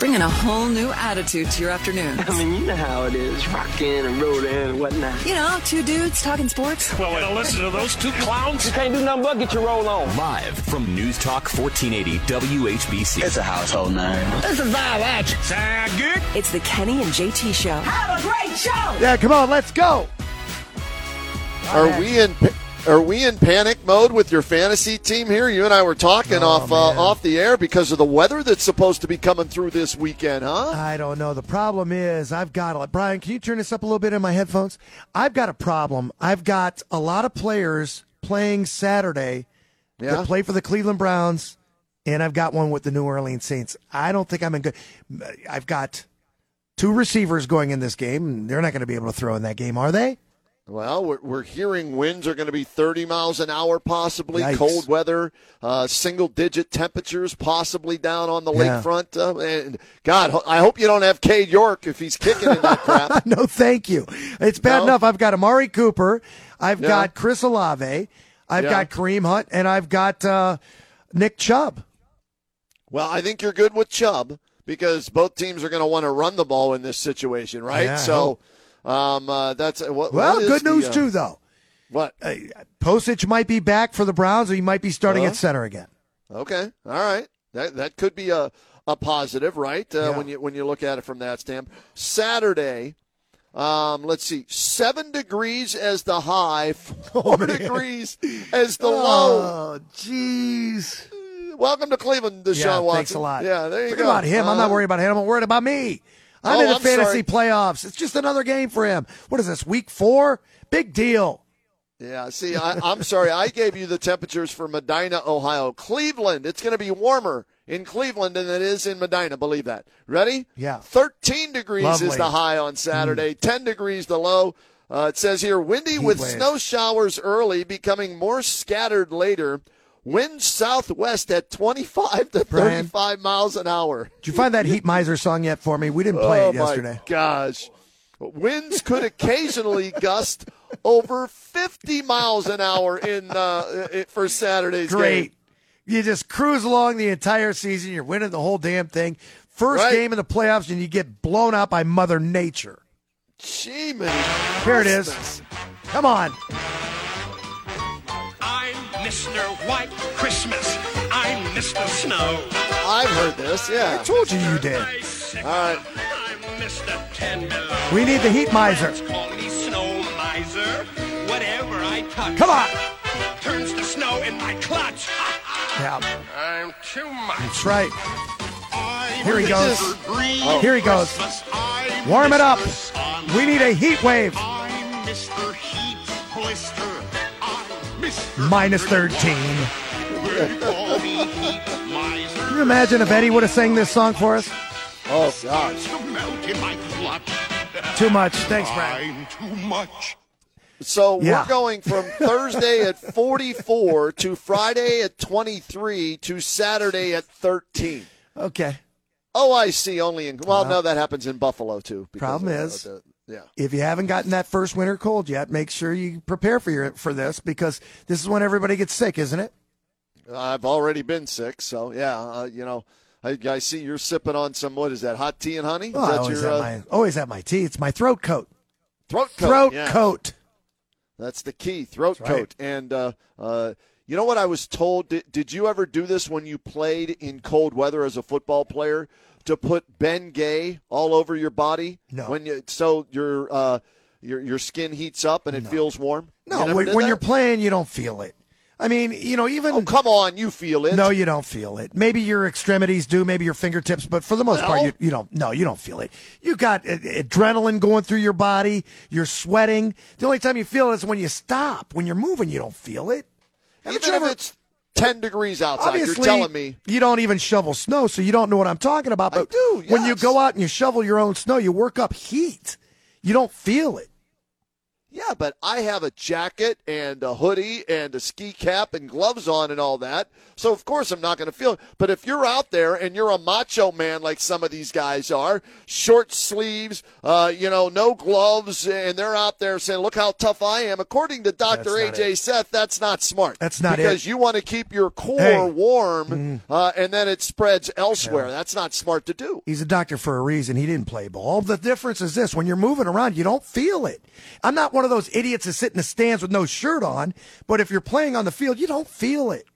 Bringing a whole new attitude to your afternoon. I mean, you know how it is, rocking and rolling and whatnot. You know, two dudes talking sports. Well, to listen to those two clowns. You can't do nothing but get your roll on. Live from News Talk 1480 WHBC. It's a household name. This is Val Action. Sound good? It's the Kenny and JT Show. Have a great show. Yeah, come on, let's go. Are we in are we in panic mode with your fantasy team here? You and I were talking Oh, off uh, off the air because of the weather that's supposed to be coming through this weekend, huh? I don't know. The problem is, I've got a Brian. Can you turn this up a little bit in my headphones? I've got a problem. I've got a lot of players playing Saturday Yeah. that play for the Cleveland Browns, and I've got one with the New Orleans Saints. I don't think I'm in good. I've got two receivers going in this game, they're not going to be able to throw in that game, are they? Well, we're, we're hearing winds are going to be 30 miles an hour, possibly Yikes. cold weather, uh, single digit temperatures, possibly down on the Yeah. lakefront. Uh, and God, I hope you don't have Cade York if he's kicking in that crap. no, thank you. It's bad No? enough. I've got Amari Cooper. I've Yeah. got Chris Olave. I've Yeah. got Kareem Hunt, and I've got uh, Nick Chubb. Well, I think you're good with Chubb because both teams are going to want to run the ball in this situation, right? So, um, uh, that's what. Well, what good the, news uh, too, though. What? Uh, Pocic might be back for the Browns, or he might be starting Huh? at center again. Okay, all right. That that could be a a positive, right? Uh, Yeah. When you when you look at it from that standpoint. Saturday, um, let's see, seven degrees as the high, four degrees as the low. Oh, jeez. Welcome to Cleveland, Deshaun Yeah, Watson. thanks a lot. Yeah, there you Forget go. about him. I'm not Uh-huh. worried about him. I'm worried about me. I'm Oh, in the fantasy sorry. playoffs. It's just another game for him. What is this, week four? Big deal. Yeah, see, I, I'm sorry. I gave you the temperatures for Medina, Ohio. Cleveland, it's going to be warmer in Cleveland than it is in Medina. Believe that. Ready? Yeah. 13 degrees is the high on Saturday, 10 degrees the low. Uh, it says here windy Heat with wave. snow showers early, becoming more scattered later. Wind southwest at 25 to Brian? 35 miles an hour. Did you find that Heat Miser song yet for me? We didn't play oh it yesterday. my gosh. Winds could occasionally gust over 50 miles an hour in uh, for Saturday's Great. game. You just cruise along the entire season. You're winning the whole damn thing. First Right. game in the playoffs, and you get blown out by Mother Nature. Gee, man. Here it is. Come on. I'm Mr. White Christmas. I'm Mr. Snow. I've heard this, yeah. I told you you did. All right. I'm Mr. Ten Below. We need the Heat Miser. Call me Snow Miser. Whatever I touch. Come on. Turns to snow in my clutch. Yeah, I'm too much. that's right. I'm Here he goes. Oh. Here he goes. Warm it up. We need a heat wave. Minus 13. Call me Heat Miser. Can you imagine if Eddie would have sang this song for us? Oh, gosh. To melt in my clutch. Too much. Thanks, Brad. I'm too much. So Yeah. we're going from Thursday at 44 to Friday at 23 to Saturday at 13. Okay. Oh, I see. Only in well, no, that happens in Buffalo too. because Problem of, uh, is- the- yeah. If you haven't gotten that first winter cold yet, make sure you prepare for your for this because this is when everybody gets sick, isn't it? I've already been sick, so yeah, uh, you know, I, I see you're sipping on some what is that? Hot tea and honey? Is Oh, I that always your have uh, my always have my tea. It's my throat coat. throat coat? Throat Yeah. coat. That's the key, throat That's right. coat. And uh, uh, you know what I was told? Did, did you ever do this when you played in cold weather as a football player? To put Ben Gay all over your body? No. When you so your uh, your your skin heats up and it feels warm. No, never when, when you're playing, you don't feel it. I mean, you know, even Oh come on, you feel it? no, you don't feel it. Maybe your extremities do, maybe your fingertips, but for the most part, you, you don't. No, you don't feel it. You got uh, adrenaline going through your body. You're sweating. The only time you feel it is when you stop. When you're moving, you don't feel it. Haven't Even you ever- it's 10 degrees outside. Obviously, You're telling me. you don't even shovel snow, so you don't know what I'm talking about. But do, when you go out and you shovel your own snow, you work up heat. You don't feel it. Yeah, but I have a jacket and a hoodie and a ski cap and gloves on and all that. So of course I'm not going to feel it. But if you're out there and you're a macho man like some of these guys are, short sleeves, uh, you know, no gloves, and they're out there saying, "Look how tough I am." According to Dr. AJ Seth, that's not smart. That's not it. because you want to keep your core Hey. Warm, uh, and then it spreads elsewhere. That's not smart to do. He's a doctor for a reason. He didn't play ball. The difference is this when you're moving around, you don't feel it. I'm not one of those idiots that sit in the stands with no shirt on, but if you're playing on the field, you don't feel it.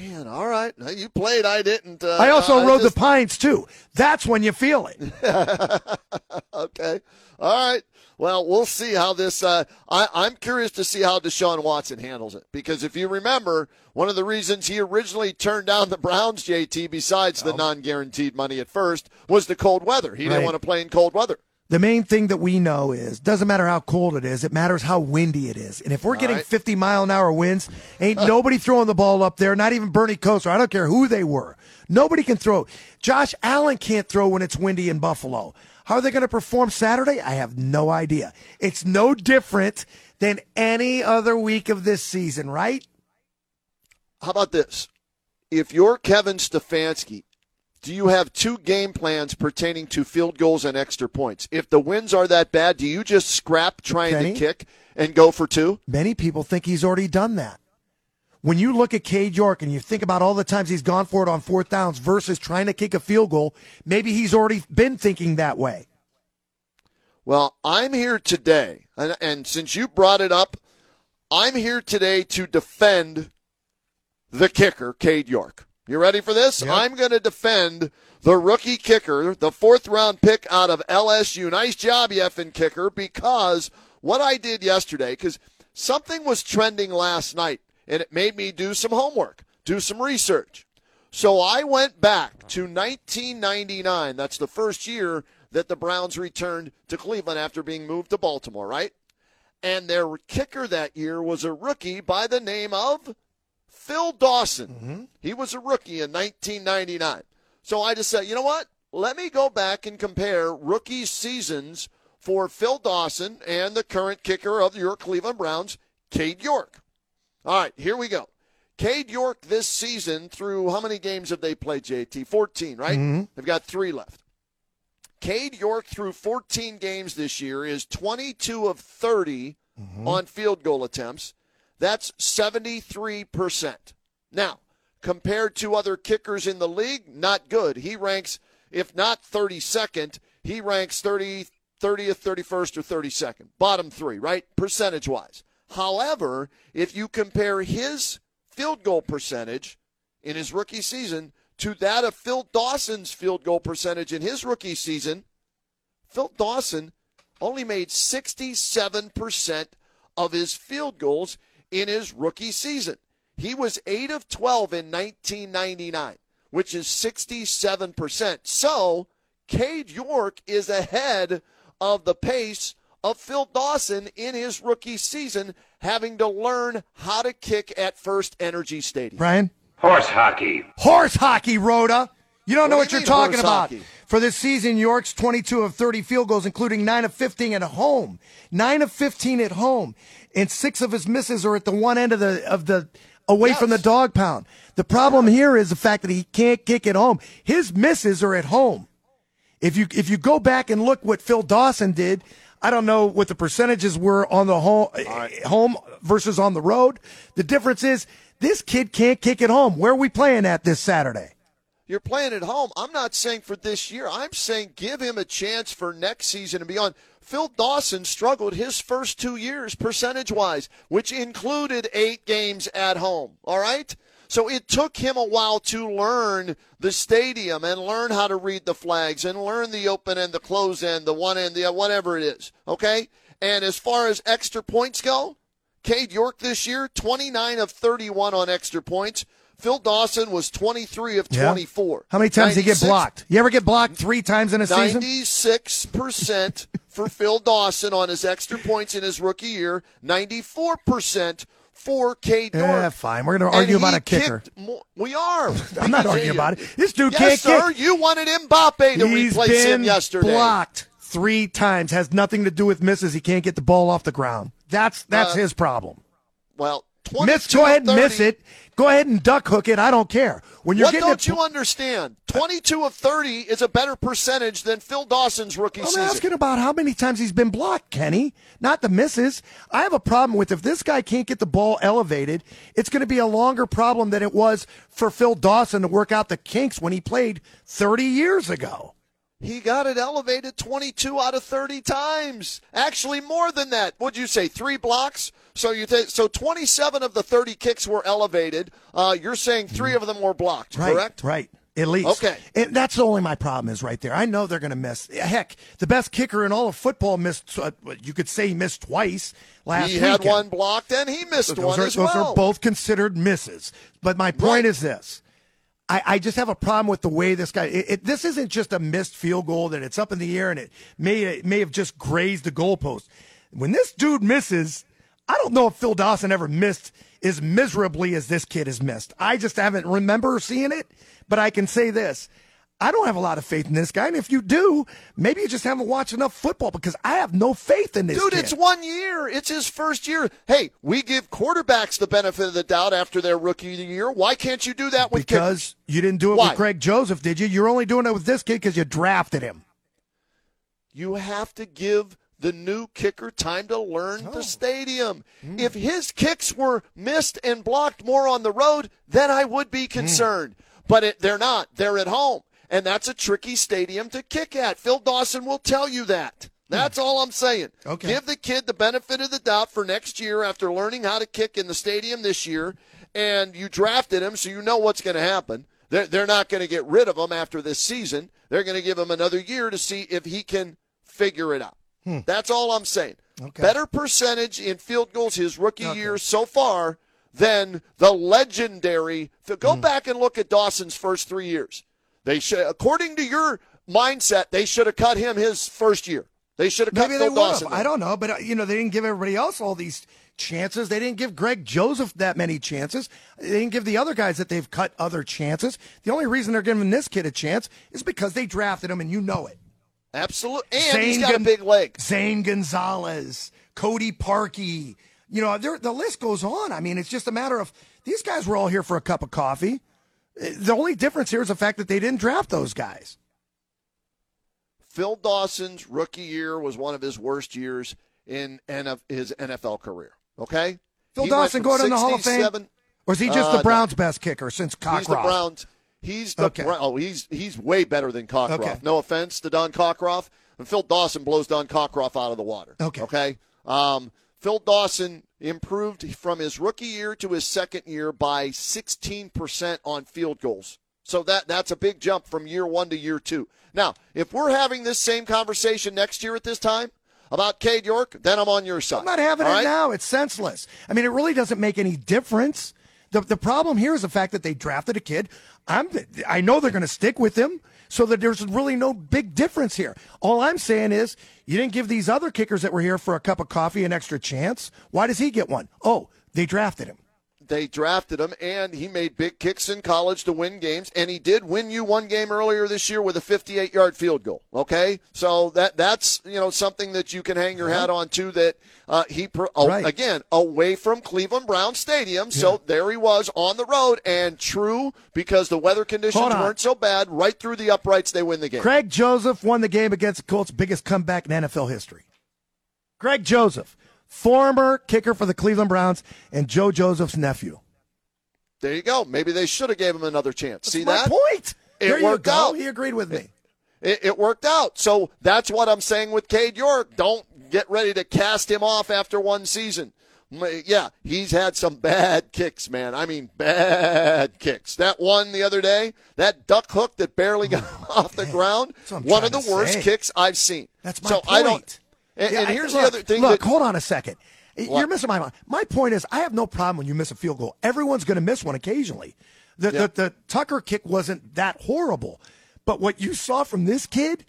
Man, all right, you played, I didn't. Uh, I also I rode just- the pines too. That's when you feel it. okay. All right. Well, we'll see how this. Uh, I, I'm curious to see how Deshaun Watson handles it because if you remember, one of the reasons he originally turned down the Browns, JT, besides the non-guaranteed money at first, was the cold weather. He Right. didn't want to play in cold weather. The main thing that we know is doesn't matter how cold it is, it matters how windy it is. And if we're getting right. 50 mile an hour winds, ain't nobody throwing the ball up there, not even Bernie Kosar. I don't care who they were. Nobody can throw. Josh Allen can't throw when it's windy in Buffalo. How are they going to perform Saturday? I have no idea. It's no different than any other week of this season, right? How about this? If you're Kevin Stefanski, do you have two game plans pertaining to field goals and extra points? If the winds are that bad, do you just scrap trying Kenny? to kick and go for two? Many people think he's already done that. When you look at Cade York and you think about all the times he's gone for it on fourth downs versus trying to kick a field goal, maybe he's already been thinking that way. Well, I'm here today, and, and since you brought it up, I'm here today to defend the kicker, Cade York. You ready for this? I'm going to defend the rookie kicker, the fourth round pick out of LSU. Nice job, you effing kicker, because what I did yesterday, because something was trending last night, and it made me do some homework, do some research. So I went back to 1999. That's the first year that the Browns returned to Cleveland after being moved to Baltimore, right? And their kicker that year was a rookie by the name of Phil Dawson. He was a rookie in 1999. So I just said, you know what? Let me go back and compare rookie seasons for Phil Dawson and the current kicker of your Cleveland Browns, Cade York. All right, here we go. Cade York this season through how many games have they played, JT? 14, right? Mm-hmm. They've got three left. Cade York through 14 games this year is 22 of 30 mm-hmm. on field goal attempts. That's 73%. Now, compared to other kickers in the league, not good. He ranks, if not 32nd, he ranks 30, 30th, 31st, or 32nd. Bottom three, right? Percentage wise. However, if you compare his field goal percentage in his rookie season to that of Phil Dawson's field goal percentage in his rookie season, Phil Dawson only made 67% of his field goals in his rookie season. He was 8 of 12 in 1999, which is 67%. So, Cade York is ahead of the pace of Phil Dawson in his rookie season, having to learn how to kick at FirstEnergy Stadium. Brian? Horse hockey. Horse hockey, Roda. You don't know What what do you you're talking about. hockey? For this season, York's 22 of 30 field goals, including 9 of 15 at home. 9 of 15 at home. And 6 of his misses are at the one end of the, of the, away from the dog pound. The problem here is the fact that he can't kick at home. His misses are at home. If you, if you go back and look what Phil Dawson did, I don't know what the percentages were on the home, eh, home versus on the road. The difference is this kid can't kick at home. Where are we playing at this Saturday? You're playing at home. I'm not saying for this year. I'm saying give him a chance for next season and beyond. Phil Dawson struggled his first two years percentage wise, which included eight games at home. All right? So it took him a while to learn the stadium and learn how to read the flags and learn the open end, the close end, the one end, the whatever it is. Okay? And as far as extra points go, Cade York this year, 29 of 31 on extra points. Phil Dawson was 23 of Yeah. 24. How many times did he get blocked? You ever get blocked three times in a season? 96% for Phil Dawson on his extra points in his rookie year, 94% for Cade York. Yeah, fine. We're going to argue about a kicker. More, we are. I'm not arguing about it. This dude yes, can't sir. kick. You wanted Mbappe to He's replace him yesterday. blocked three times. Has nothing to do with misses. He can't get the ball off the ground. That's that's Uh, his problem. Well, Miss, go ahead and 30 miss it. Go ahead and duck hook it. I don't care. When you're What getting don't it, you understand? 22 of 30 is a better percentage than Phil Dawson's rookie season. I'm asking about how many times he's been blocked, Kenny, not the misses. I have a problem with if this guy can't get the ball elevated, it's going to be a longer problem than it was for Phil Dawson to work out the kinks when he played 30 years ago. He got it elevated 22 out of 30 times. Actually, more than that. Would you say three blocks? So you th- so 27 of the 30 kicks were elevated. Uh, you're saying three of them were blocked, Right, correct? Right. At least. Okay. And that's the only my problem is right there. I know they're going to miss. Heck, the best kicker in all of football missed. Uh, you could say he missed twice last year. He had weekend. one blocked and he missed those one are, as those well. are both considered misses. But my point Right. is this. I, I just have a problem with the way this guy. It, it, this isn't just a missed field goal that it's up in the air and it may it may have just grazed the goalpost. When this dude misses, I don't know if Phil Dawson ever missed as miserably as this kid has missed. I just haven't remember seeing it. But I can say this: I don't have a lot of faith in this guy. And if you do, maybe you just haven't watched enough football because I have no faith in this Dude, kid. it's one year. It's his first year. Hey, we give quarterbacks the benefit of the doubt after their rookie year. Why can't you do that with because you didn't do it Why? with Greg Joseph, did you? You're only doing it with this kid because you drafted him. You have to give the new kicker time to learn Oh. the stadium. Hmm. If his kicks were missed and blocked more on the road, then I would Hmm. be concerned. But it, they're not. They're at home. And that's a tricky stadium to kick at. Phil Dawson will tell you that. That's all I'm saying. Hmm. Okay. Give the kid the benefit of the doubt for next year after learning how to kick in the stadium this year. And you drafted him, so you know what's going to happen. They're, they're not going to get rid of him after this season. They're going to give him another year to see if he can figure it out. That's all I'm saying. Okay. Better percentage in field goals his rookie year so far than the legendary. Go back and look at Dawson's first three years. They should, according to your mindset, they should have cut him his first year. They should have cut Maybe Phil have. Dawson. I don't know, but uh, you know they didn't give everybody else all these chances. They didn't give Greg Joseph that many chances. They didn't give the other guys that they've cut other chances. The only reason they're giving this kid a chance is because they drafted him, and you know it. Absolutely, and he's got a big leg. Zane Gonzalez, Cody Parkey. You know, the list goes on. I mean, it's just a matter of these guys were all here for a cup of coffee. The only difference here is the fact that they didn't draft those guys. Phil Dawson's rookie year was one of his worst years in NF, his NFL career. Okay, Phil He Dawson going in the Hall of Fame? Or is he just Uh, the no. Browns' best kicker since Cockroft? He's the Browns. He's the Okay. Oh he's he's way better than Cockroft. Okay. No offense to Don Cockroft, and Phil Dawson blows Don Cockroft out of the water. Okay. Okay. Um, Phil Dawson improved from his rookie year to his second year by 16% on field goals. So that that's a big jump from year one to year two. Now, if we're having this same conversation next year at this time about Cade York, then I'm on your side. I'm not having All it right? now. It's senseless. I mean, it really doesn't make any difference. The, the problem here is the fact that they drafted a kid. I'm, I know they're going to stick with him, so that there's really no big difference here. All I'm saying is you didn't give these other kickers that were here for a cup of coffee an extra chance. Why does he get one? Oh, they drafted him. They drafted him, and he made big kicks in college to win games, and he did win you one game earlier this year with a 58-yard field goal. Okay, so that that's you know something that you can hang your hat on too. That uh, he pro- oh, Right. again away from Cleveland Brown Stadium, so there he was on the road, and true because the weather conditions weren't so bad. Right through the uprights, they win the game. Craig Joseph won the game against the Colts' biggest comeback in NFL history. Greg Joseph, former kicker for the Cleveland Browns and Joe Joseph's nephew. There you go. Maybe they should have gave him another chance. See That's that? point. It there you worked go. out. He agreed with me. it, it worked out. So that's what I'm saying with Cade York. Don't get ready to cast him off after one season. Yeah, he's had some bad kicks, man. I mean, bad kicks. That one the other day, that duck hook that barely got off the ground, That's one of the worst say. kicks I've seen. That's my so point. I don't. And, Yeah, and I- here's look, the other thing. Look, that, hold on a second. What? You're missing my mind. My point is, I have no problem when you miss a field goal. Everyone's going to miss one occasionally. The, Yeah. the the Tucker kick wasn't that horrible, but what you saw from this kid,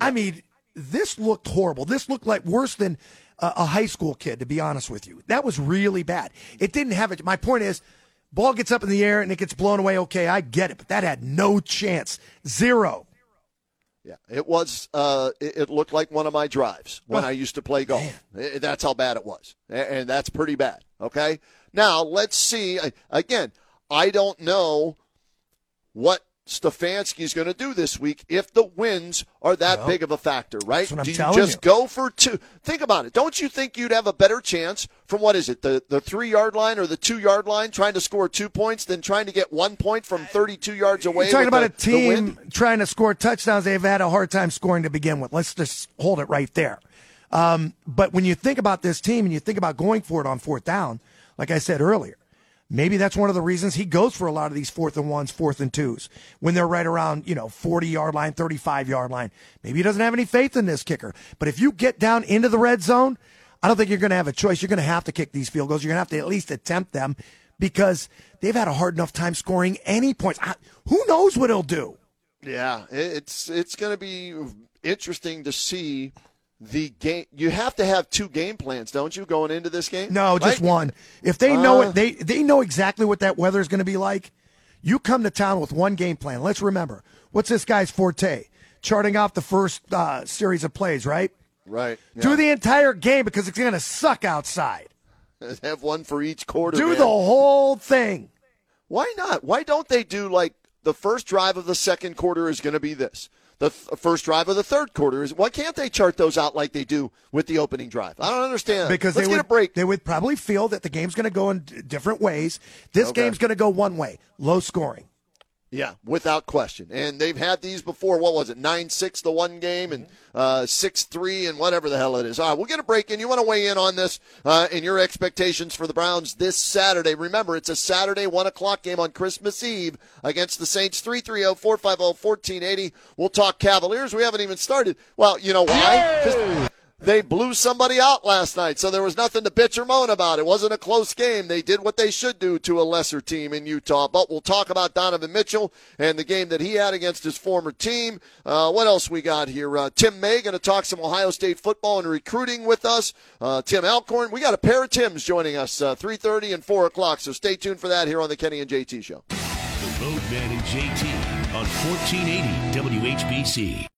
I mean, this looked horrible. This looked like worse than a, a high school kid, to be honest with you. That was really bad. It didn't have it. My point is, ball gets up in the air and it gets blown away. Okay, I get it, but that had no chance. Zero. Yeah, it was. Uh, it, it looked like one of my drives when Oh, I used to play golf. I- that's how bad it was, A- and that's pretty bad. Okay, now let's see. I- Again, I don't know what Stefanski's going to do this week if the wins are that Well, big of a factor, right? that's what I'm do you just you. go for two? Think about it. Don't you think you'd have a better chance from what is it, the the three yard line or the two yard line, trying to score two points than trying to get one point from thirty two yards away? You're talking about the- a team trying to score touchdowns they've had a hard time scoring to begin with. Let's just hold it right there. Um, but when you think about this team and you think about going for it on fourth down, like I said earlier, maybe that's one of the reasons he goes for a lot of these fourth and ones, fourth and twos when they're right around, you know, 40 yard line, 35 yard line. Maybe he doesn't have any faith in this kicker. But if you get down into the red zone, I don't think you're going to have a choice. You're going to have to kick these field goals. You're going to have to at least attempt them because they've had a hard enough time scoring any points. I, who knows what he'll do? Yeah, it's it's going to be interesting to see the game. You have to have two game plans, don't you, going into this game? No, just Right? one. If they know Uh. it, they they know exactly what that weather is going to be like. You come to town with one game plan. Let's remember what's this guy's forte? Charting off the first uh, series of plays, right? Right. Do the entire game because it's going to suck outside. have one for each quarter. Do man. the whole thing. Why not? Why don't they do like the first drive of the second quarter is going to be this. The th- first drive of the third quarter is. Why can't they chart those out like they do with the opening drive? I don't understand. Because Let's they would break. they would probably feel that the game's going to go in d- different ways. This Okay. game's going to go one way, low scoring. Yeah, without question. And they've had these before. What was it? 9 6 the one game and uh, 6 3 and whatever the hell it is. All right, we'll get a break in. You want to weigh in on this uh, and your expectations for the Browns this Saturday. Remember, it's a Saturday 1 o'clock game on Christmas Eve against the Saints. 330 450 1480. We'll talk Cavaliers. We haven't even started. Well, you know why? They blew somebody out last night, so there was nothing to bitch or moan about. It wasn't a close game. They did what they should do to a lesser team in Utah. But we'll talk about Donovan Mitchell and the game that he had against his former team. Uh, what else we got here? Uh, Tim May going to talk some Ohio State football and recruiting with us. Uh, Tim Alcorn. We got a pair of Tims joining us, uh, 3.30 and 4 o'clock, so stay tuned for that here on the Kenny and JT Show. The Roadman and JT on 1480 WHBC.